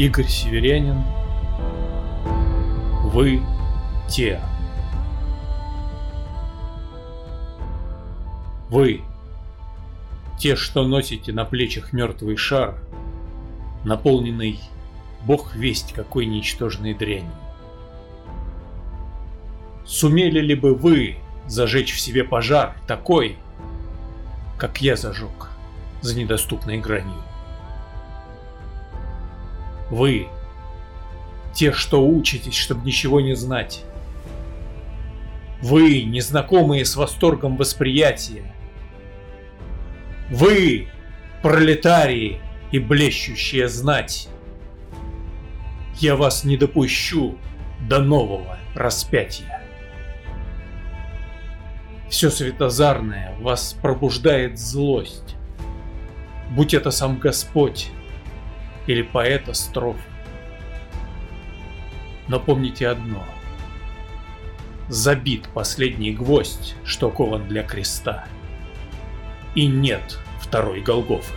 Игорь Северянин Вы те Вы те, что носите на плечах мертвый шар, наполненный бог весть какой ничтожной дрянью. Сумели ли бы вы зажечь в себе пожар такой, как я зажег за недоступной гранью? Вы, те, что учитесь, чтобы ничего не знать. Вы, незнакомые с восторгом восприятия. Вы, пролетарии и блещущая знать. Я вас не допущу до нового распятия. Все светозарное вас пробуждает злость. Будь это сам Господь, или поэта строф. Но помните одно. Забит последний гвоздь, что кован для креста. И нет второй Голгофы.